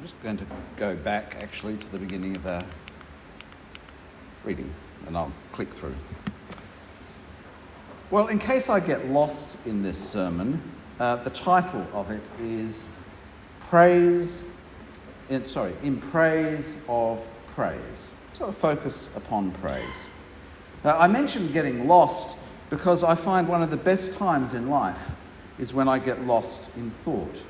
I'm just going to go back actually to the beginning of our reading and I'll click through. Well, in case I get lost in this sermon, uh, the title of it is Praise, in, sorry, in Praise of Praise. So focus upon praise. Now, I mentioned getting lost because I find one of the best times in life is when I get lost in thought.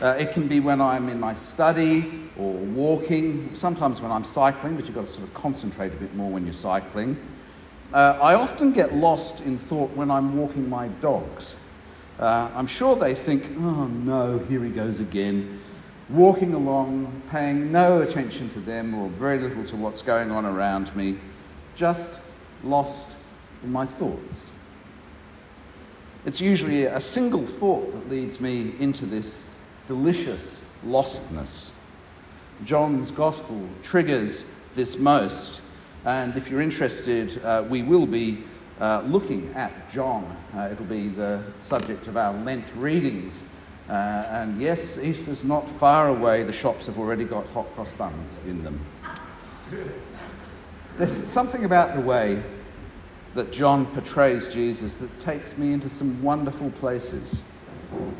Uh, it can be when I'm in my study or walking, sometimes when I'm cycling, but you've got to sort of concentrate a bit more when you're cycling. Uh, I often get lost in thought when I'm walking my dogs. Uh, I'm sure they think, oh no, here he goes again, walking along, paying no attention to them or very little to what's going on around me, just lost in my thoughts. It's usually a single thought that leads me into this delicious lostness. John's Gospel triggers this most and if you're interested, uh, we will be uh, looking at John. Uh, it'll be the subject of our Lent readings. Uh, and yes, Easter's not far away. The shops have already got hot cross buns in them. There's something about the way that John portrays Jesus that takes me into some wonderful places.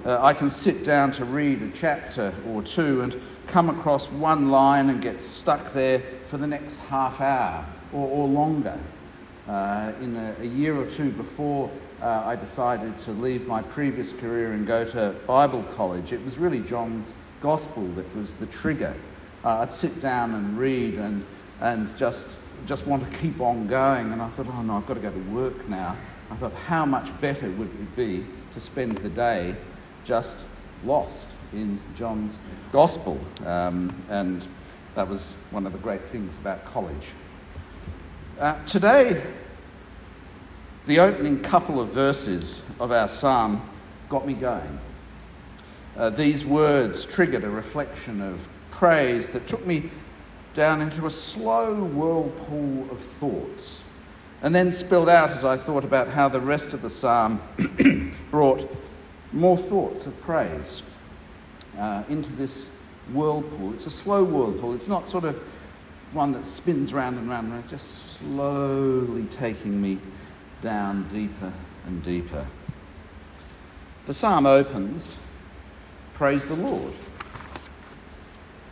Uh, I can sit down to read a chapter or two and come across one line and get stuck there for the next half hour or, or longer. Uh, in a, a, year or two before uh, I decided to leave my previous career and go to Bible college, it was really John's gospel that was the trigger. Uh, I'd sit down and read and, and just, just want to keep on going. And I thought, oh no, I've got to go to work now. I thought, how much better would it be to spend the day just lost in John's gospel? Um, and that was one of the great things about college. Uh, today, the opening couple of verses of our psalm got me going. Uh, these words triggered a reflection of praise that took me down into a slow whirlpool of thoughts, and then spilled out as I thought about how the rest of the psalm brought more thoughts of praise uh, into this whirlpool. It's a slow whirlpool, it's not sort of one that spins round and round and round, just slowly taking me down deeper and deeper. The psalm opens Praise the Lord.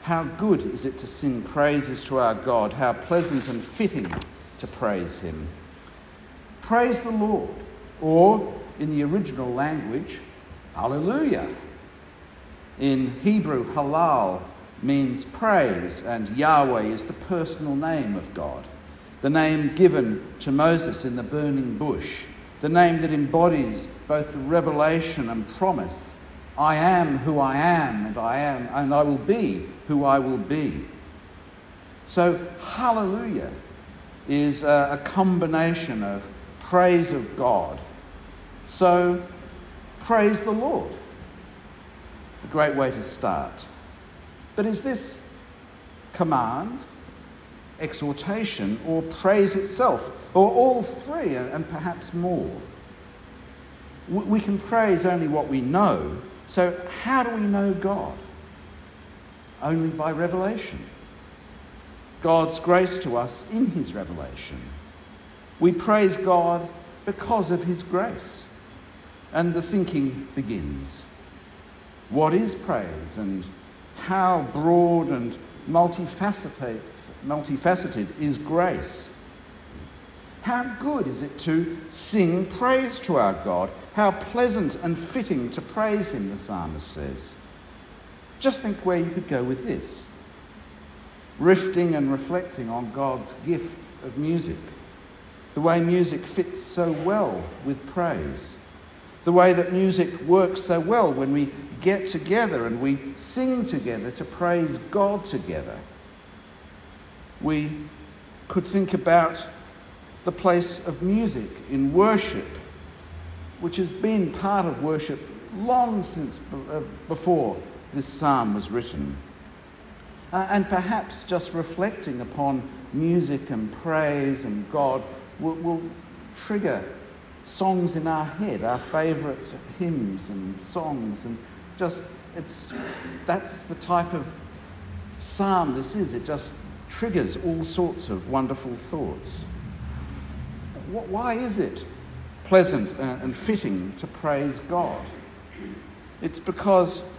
How good is it to sing praises to our God? How pleasant and fitting to praise Him. Praise the Lord, or in the original language, Hallelujah. In Hebrew, Halal means praise, and Yahweh is the personal name of God. The name given to Moses in the burning bush, the name that embodies both the revelation and promise I am who I am, and I am, and I will be who I will be. So, hallelujah is a, a combination of praise of God. So, praise the Lord. A great way to start. But is this command, exhortation, or praise itself, or all three, and perhaps more? We can praise only what we know. So, how do we know God? Only by revelation. God's grace to us in His revelation. We praise God because of His grace. And the thinking begins. What is praise? And how broad and multifaceted, multifaceted is grace? How good is it to sing praise to our God? How pleasant and fitting to praise Him, the psalmist says. Just think where you could go with this. Rifting and reflecting on God's gift of music, the way music fits so well with praise, the way that music works so well when we get together and we sing together to praise God together. We could think about the place of music in worship, which has been part of worship long since uh, before this psalm was written. Uh, and perhaps just reflecting upon music and praise and God will, will trigger songs in our head, our favourite hymns and songs and just it's that's the type of psalm this is. It just triggers all sorts of wonderful thoughts. Why is it pleasant and fitting to praise God? It's because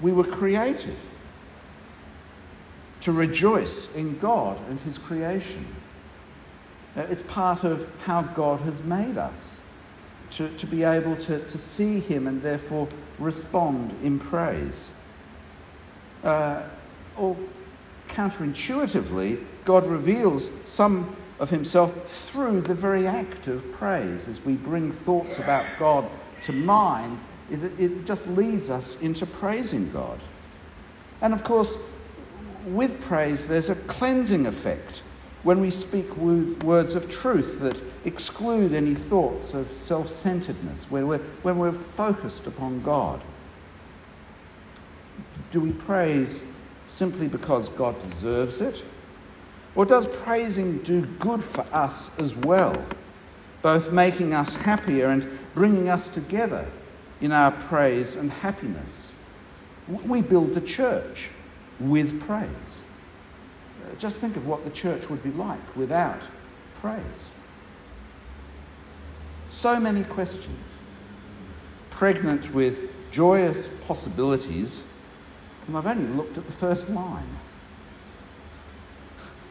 we were created to rejoice in God and His creation. Uh, it's part of how God has made us to, to be able to, to see Him and therefore respond in praise. Uh, or counterintuitively, God reveals some of Himself through the very act of praise. As we bring thoughts about God to mind, it, it just leads us into praising God. And of course, with praise, there's a cleansing effect when we speak words of truth that exclude any thoughts of self centeredness, when we're, when we're focused upon God. Do we praise simply because God deserves it? Or does praising do good for us as well, both making us happier and bringing us together in our praise and happiness? We build the church with praise. Uh, just think of what the church would be like without praise. So many questions, pregnant with joyous possibilities, and I've only looked at the first line.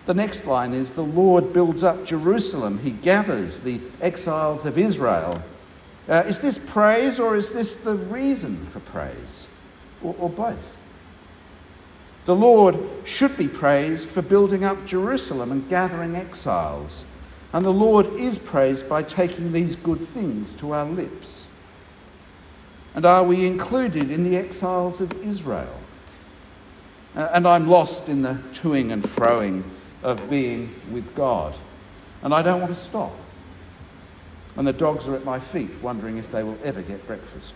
The next line is The Lord builds up Jerusalem, He gathers the exiles of Israel. Uh, is this praise or is this the reason for praise? Or, or both? The Lord should be praised for building up Jerusalem and gathering exiles. And the Lord is praised by taking these good things to our lips. And are we included in the exiles of Israel? Uh, and I'm lost in the toing and froing of being with God. And I don't want to stop. And the dogs are at my feet, wondering if they will ever get breakfast.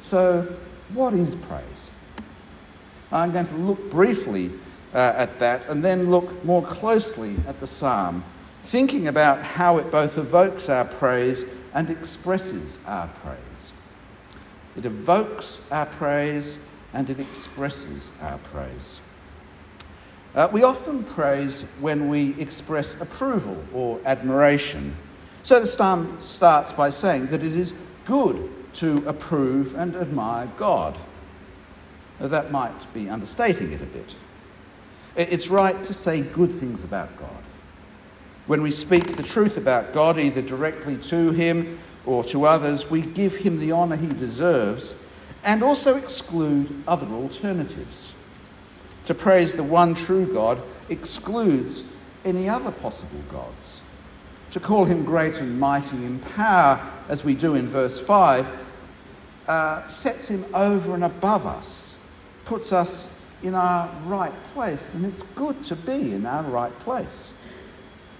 So, what is praise? I'm going to look briefly uh, at that and then look more closely at the psalm, thinking about how it both evokes our praise and expresses our praise. It evokes our praise and it expresses our praise. Uh, we often praise when we express approval or admiration. So the psalm starts by saying that it is good to approve and admire God that might be understating it a bit. It's right to say good things about God. When we speak the truth about God, either directly to Him or to others, we give Him the honour He deserves and also exclude other alternatives. To praise the one true God excludes any other possible gods. To call him great and mighty in power, as we do in verse 5, uh, sets him over and above us puts us in our right place, then it's good to be in our right place.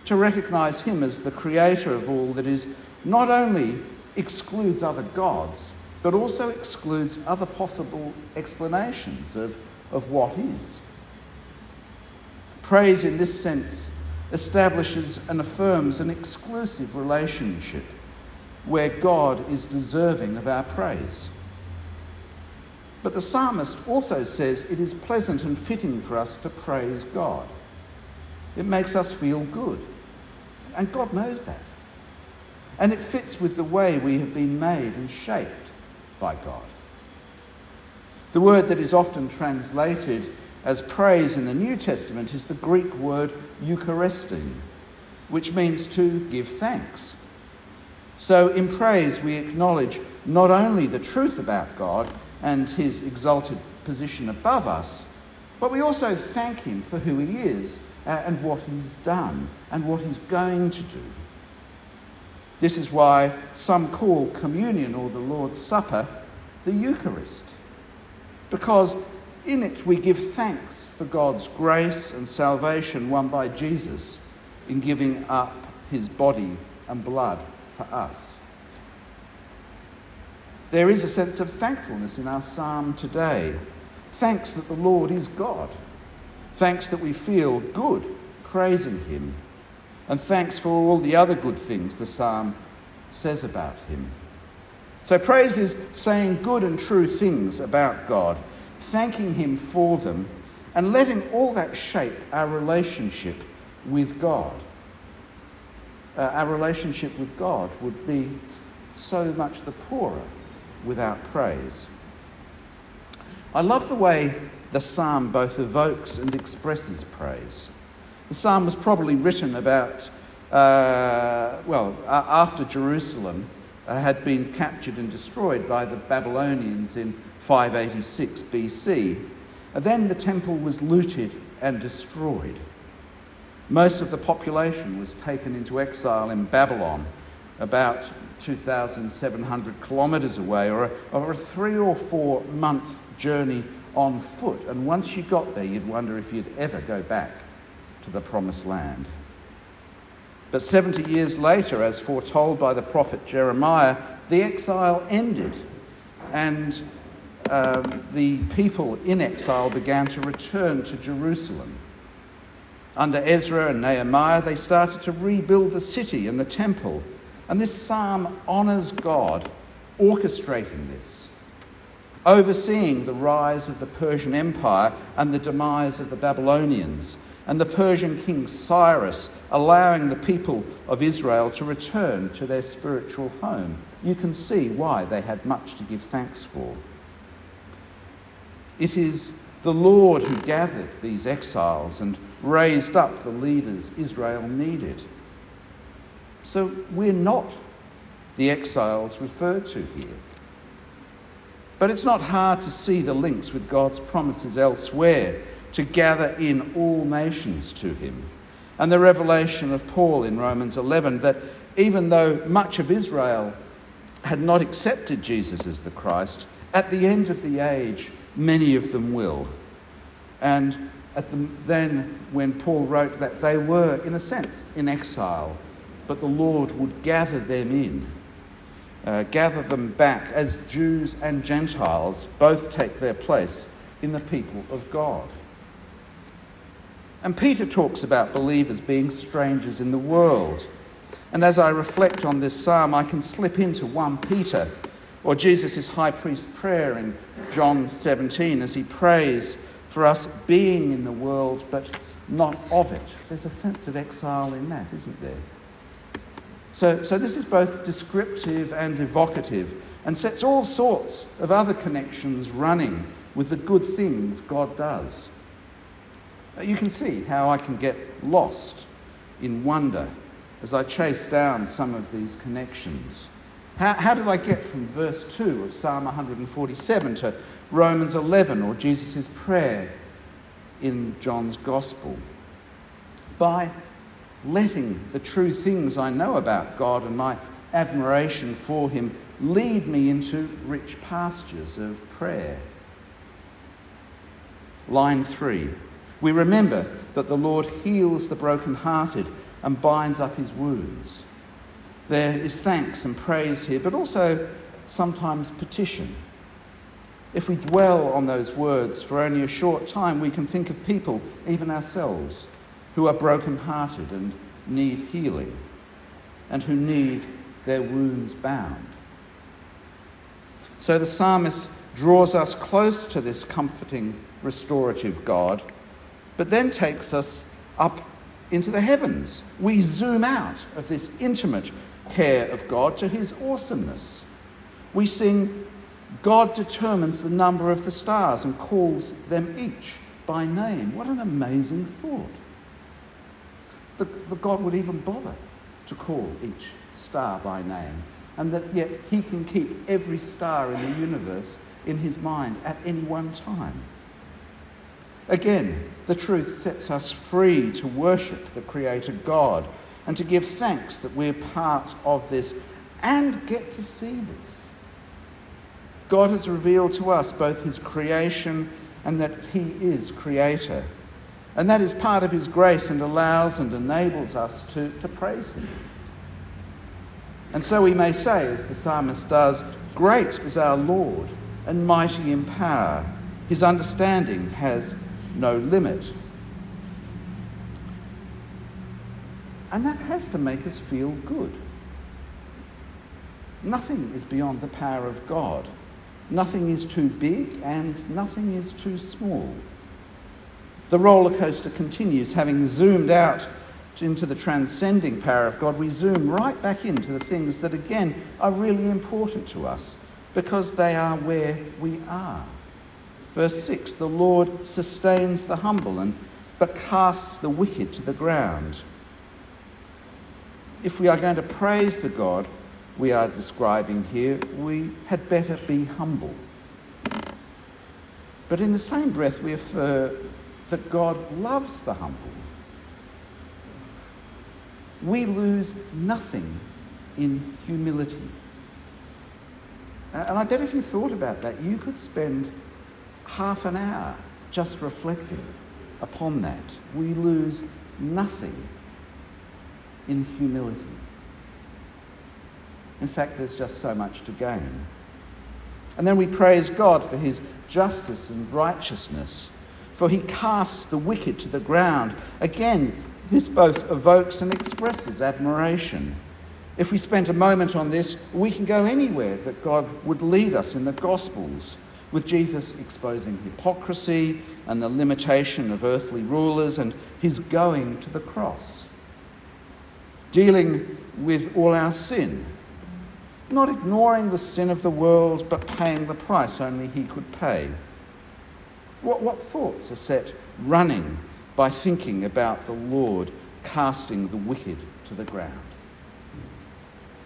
To recognize Him as the creator of all that is not only excludes other gods, but also excludes other possible explanations of, of what is. Praise, in this sense, establishes and affirms an exclusive relationship where God is deserving of our praise. But the psalmist also says it is pleasant and fitting for us to praise God. It makes us feel good. And God knows that. And it fits with the way we have been made and shaped by God. The word that is often translated as praise in the New Testament is the Greek word Eucharistein, which means to give thanks. So in praise, we acknowledge not only the truth about God, and his exalted position above us, but we also thank him for who he is uh, and what he's done and what he's going to do. This is why some call communion or the Lord's Supper the Eucharist, because in it we give thanks for God's grace and salvation won by Jesus in giving up his body and blood for us. There is a sense of thankfulness in our psalm today. Thanks that the Lord is God. Thanks that we feel good praising Him. And thanks for all the other good things the psalm says about Him. So, praise is saying good and true things about God, thanking Him for them, and letting all that shape our relationship with God. Uh, our relationship with God would be so much the poorer without praise. I love the way the psalm both evokes and expresses praise. The psalm was probably written about, uh, well, after Jerusalem uh, had been captured and destroyed by the Babylonians in 586 BC. then the temple was looted and destroyed. Most of the population was taken into exile in Babylon, about 2,700 kilometres away, or a, or a three or four month journey on foot. And once you got there, you'd wonder if you'd ever go back to the promised land. But 70 years later, as foretold by the prophet Jeremiah, the exile ended and um, the people in exile began to return to Jerusalem. Under Ezra and Nehemiah, they started to rebuild the city and the temple. And this psalm honours God orchestrating this, overseeing the rise of the Persian Empire and the demise of the Babylonians and the Persian king Cyrus allowing the people of Israel to return to their spiritual home. You can see why they had much to give thanks for. It is the Lord who gathered these exiles and raised up the leaders Israel needed. So we're not the exiles referred to here. But it's not hard to see the links with God's promises elsewhere to gather in all nations to him. And the revelation of Paul in Romans 11 that even though much of Israel had not accepted Jesus as the Christ, at the end of the age, many of them will. And the, then, when Paul wrote that, they were, in a sense, in exile, but the Lord would gather them in, uh, gather them back as Jews and Gentiles both take their place in the people of God. And Peter talks about believers being strangers in the world. And as I reflect on this psalm, I can slip into 1 Peter or Jesus' high priest prayer in John 17 as he prays for us being in the world but not of it. There's a sense of exile in that, isn't there? So, so this is both descriptive and evocative and sets all sorts of other connections running with the good things God does. You can see how I can get lost in wonder as I chase down some of these connections. How, how did I get from verse 2 of Psalm 147 to Romans 11 or Jesus' prayer in John's Gospel? By letting the true things I know about God and my admiration for Him lead me into rich pastures of prayer. Line 3 we remember that the Lord heals the brokenhearted and binds up his wounds. There is thanks and praise here, but also sometimes petition. If we dwell on those words for only a short time, we can think of people, even ourselves, who are brokenhearted and need healing and who need their wounds bound. So the psalmist draws us close to this comforting, restorative God but then takes us up into the heavens. We zoom out of this intimate care of God to his awesomeness. We sing, God determines the number of the stars and calls them each by name. What an amazing thought. That, that God would even bother to call each star by name, and that yet he can keep every star in the universe in his mind at any one time. Again, the truth sets us free to worship the Creator God and to give thanks that we're part of this and get to see this. God has revealed to us both His creation and that He is Creator. And that is part of His grace and allows and enables us to, to praise Him. And so we may say, as the psalmist does, Great is our Lord and mighty in power. His understanding has no limit. And that has to make us feel good. Nothing is beyond the power of God. Nothing is too big and nothing is too small. The roller coaster continues, having zoomed out into the transcending power of God, we zoom right back into the things that, again, are really important to us because they are where we are. Verse 6 The Lord sustains the humble, and, but casts the wicked to the ground. If we are going to praise the God we are describing here, we had better be humble. But in the same breath, we affirm that God loves the humble. We lose nothing in humility. And I bet if you thought about that, you could spend half an hour just reflecting upon that. We lose nothing in humility. In fact, there's just so much to gain. And then we praise God for his justice and righteousness, for he casts the wicked to the ground. Again, this both evokes and expresses admiration. If we spent a moment on this, we can go anywhere that God would lead us in the Gospels, with Jesus exposing hypocrisy and the limitation of earthly rulers and his going to the cross, dealing with all our sin not ignoring the sin of the world, but paying the price only he could pay. What, what thoughts are set running by thinking about the Lord casting the wicked to the ground?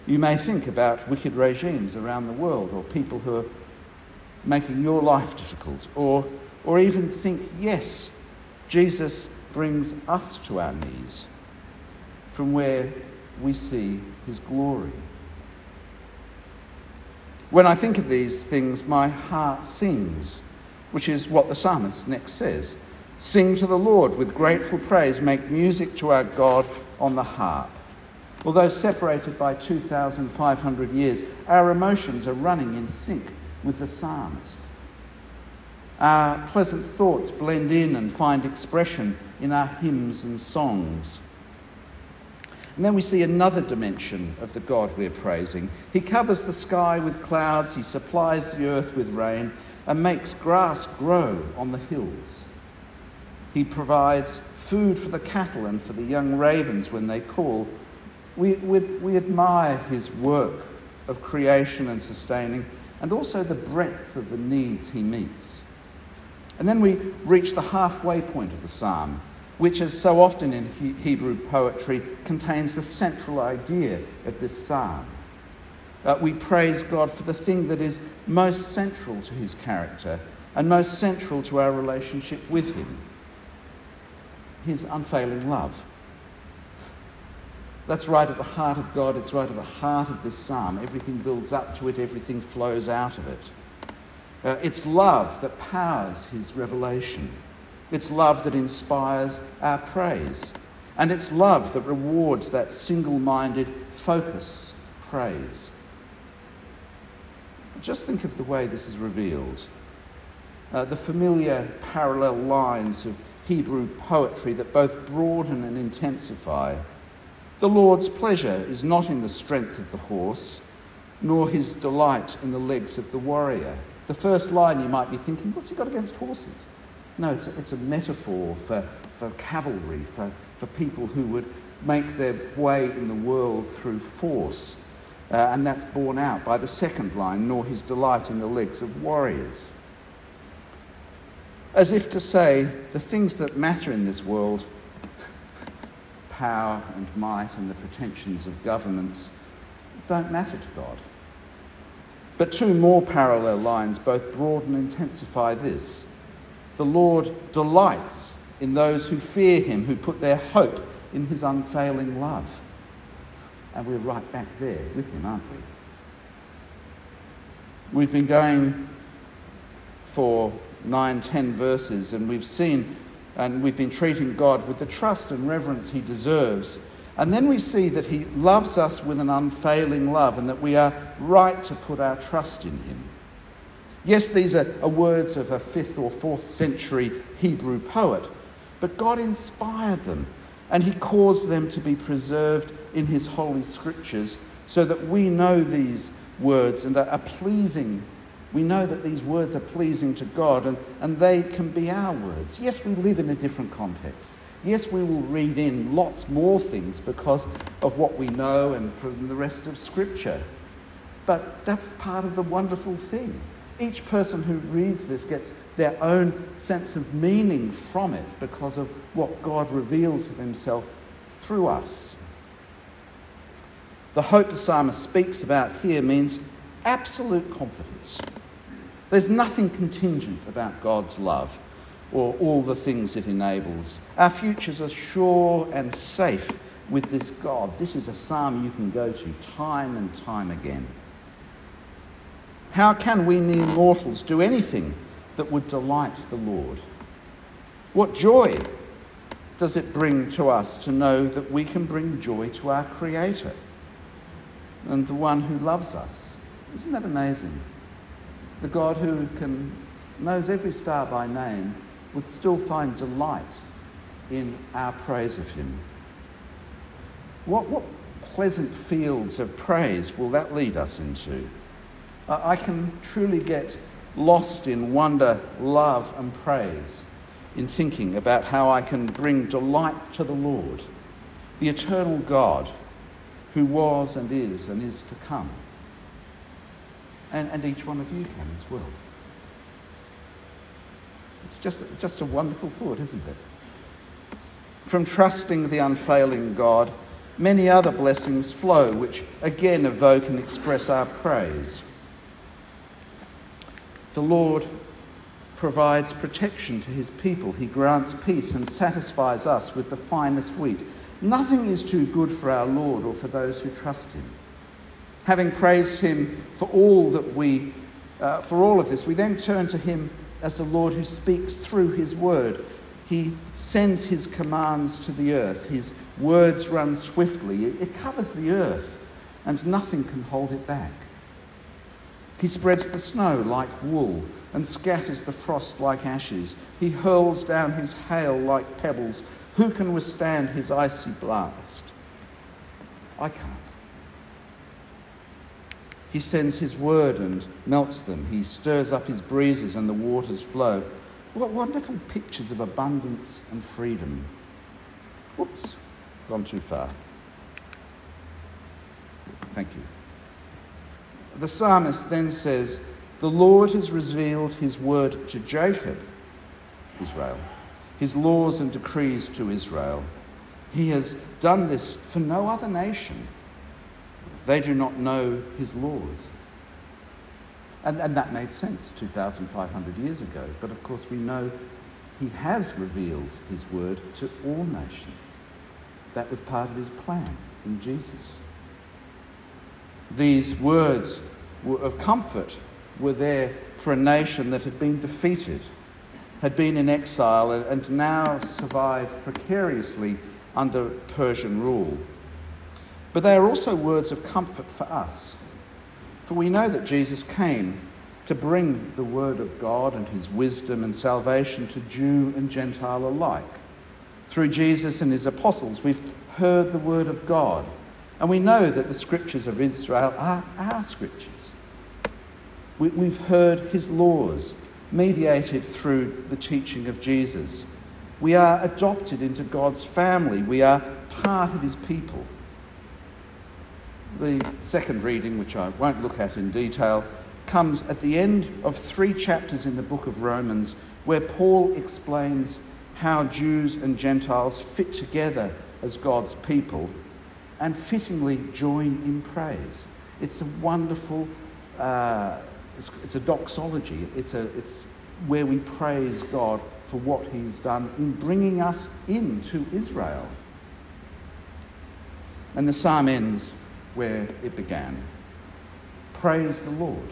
You may think about wicked regimes around the world or people who are making your life difficult, or, or even think, yes, Jesus brings us to our knees from where we see his glory. When I think of these things, my heart sings, which is what the psalmist next says Sing to the Lord with grateful praise, make music to our God on the harp. Although separated by 2,500 years, our emotions are running in sync with the psalmist. Our pleasant thoughts blend in and find expression in our hymns and songs. And then we see another dimension of the God we're praising. He covers the sky with clouds, He supplies the earth with rain, and makes grass grow on the hills. He provides food for the cattle and for the young ravens when they call. We, we, we admire His work of creation and sustaining, and also the breadth of the needs He meets. And then we reach the halfway point of the psalm which, as so often in Hebrew poetry, contains the central idea of this psalm. Uh, we praise God for the thing that is most central to his character and most central to our relationship with him his unfailing love. That's right at the heart of God, it's right at the heart of this psalm. Everything builds up to it, everything flows out of it. Uh, it's love that powers his revelation. It's love that inspires our praise. And it's love that rewards that single minded focus praise. Just think of the way this is revealed. Uh, the familiar parallel lines of Hebrew poetry that both broaden and intensify. The Lord's pleasure is not in the strength of the horse, nor his delight in the legs of the warrior. The first line you might be thinking, what's he got against horses? No, it's a, it's a metaphor for, for cavalry, for, for people who would make their way in the world through force. Uh, and that's borne out by the second line, nor his delight in the legs of warriors. As if to say, the things that matter in this world, power and might and the pretensions of governments, don't matter to God. But two more parallel lines both broaden and intensify this. The Lord delights in those who fear him, who put their hope in his unfailing love. And we're right back there with him, aren't we? We've been going for nine, ten verses, and we've seen and we've been treating God with the trust and reverence he deserves. And then we see that he loves us with an unfailing love and that we are right to put our trust in him. Yes, these are, are words of a 5th or 4th century Hebrew poet, but God inspired them and He caused them to be preserved in His holy scriptures so that we know these words and that are pleasing We know that these words are pleasing to God and, and they can be our words. Yes, we live in a different context. Yes, we will read in lots more things because of what we know and from the rest of Scripture. But that's part of the wonderful thing. Each person who reads this gets their own sense of meaning from it because of what God reveals of Himself through us. The hope the psalmist speaks about here means absolute confidence. There's nothing contingent about God's love or all the things it enables. Our futures are sure and safe with this God. This is a psalm you can go to time and time again. How can we mere mortals do anything that would delight the Lord? What joy does it bring to us to know that we can bring joy to our Creator and the one who loves us? Isn't that amazing? The God who can, knows every star by name would still find delight in our praise of Him. What, what pleasant fields of praise will that lead us into? I can truly get lost in wonder, love, and praise in thinking about how I can bring delight to the Lord, the eternal God who was and is and is to come. And, and each one of you can as well. It's just, just a wonderful thought, isn't it? From trusting the unfailing God, many other blessings flow, which again evoke and express our praise. The Lord provides protection to his people. He grants peace and satisfies us with the finest wheat. Nothing is too good for our Lord or for those who trust him. Having praised him for all that we, uh, for all of this, we then turn to him as the Lord who speaks through his word. He sends his commands to the earth. His words run swiftly. It covers the earth, and nothing can hold it back. He spreads the snow like wool and scatters the frost like ashes. He hurls down his hail like pebbles. Who can withstand his icy blast? I can't. He sends his word and melts them. He stirs up his breezes and the waters flow. What wonderful pictures of abundance and freedom. Whoops, gone too far. Thank you. The psalmist then says, The Lord has revealed his word to Jacob, Israel, his laws and decrees to Israel. He has done this for no other nation. They do not know his laws. And, and that made sense 2,500 years ago. But of course, we know he has revealed his word to all nations. That was part of his plan in Jesus. These words of comfort were there for a nation that had been defeated, had been in exile, and now survived precariously under Persian rule. But they are also words of comfort for us, for we know that Jesus came to bring the word of God and his wisdom and salvation to Jew and Gentile alike. Through Jesus and his apostles, we've heard the word of God and we know that the scriptures of Israel are our scriptures. We, have heard his laws mediated through the teaching of Jesus. We are adopted into God's family. We are part of his people. The second reading, which I won't look at in detail, comes at the end of three chapters in the book of Romans, where Paul explains how Jews and Gentiles fit together as God's people and fittingly join in praise. It's a wonderful, uh, it's, it's, a doxology. It's, a, it's where we praise God for what He's done in bringing us into Israel. And the psalm ends where it began Praise the Lord.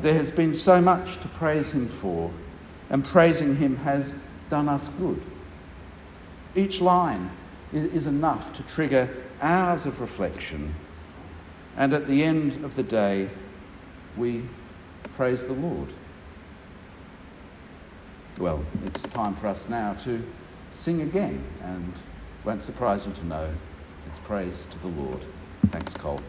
There has been so much to praise Him for, and praising Him has done us good. Each line is enough to trigger hours of reflection. And at the end of the day, we praise the Lord. Well, it's time for us now to sing again, and won't surprise you to know it's praise to the Lord. Thanks, Cole.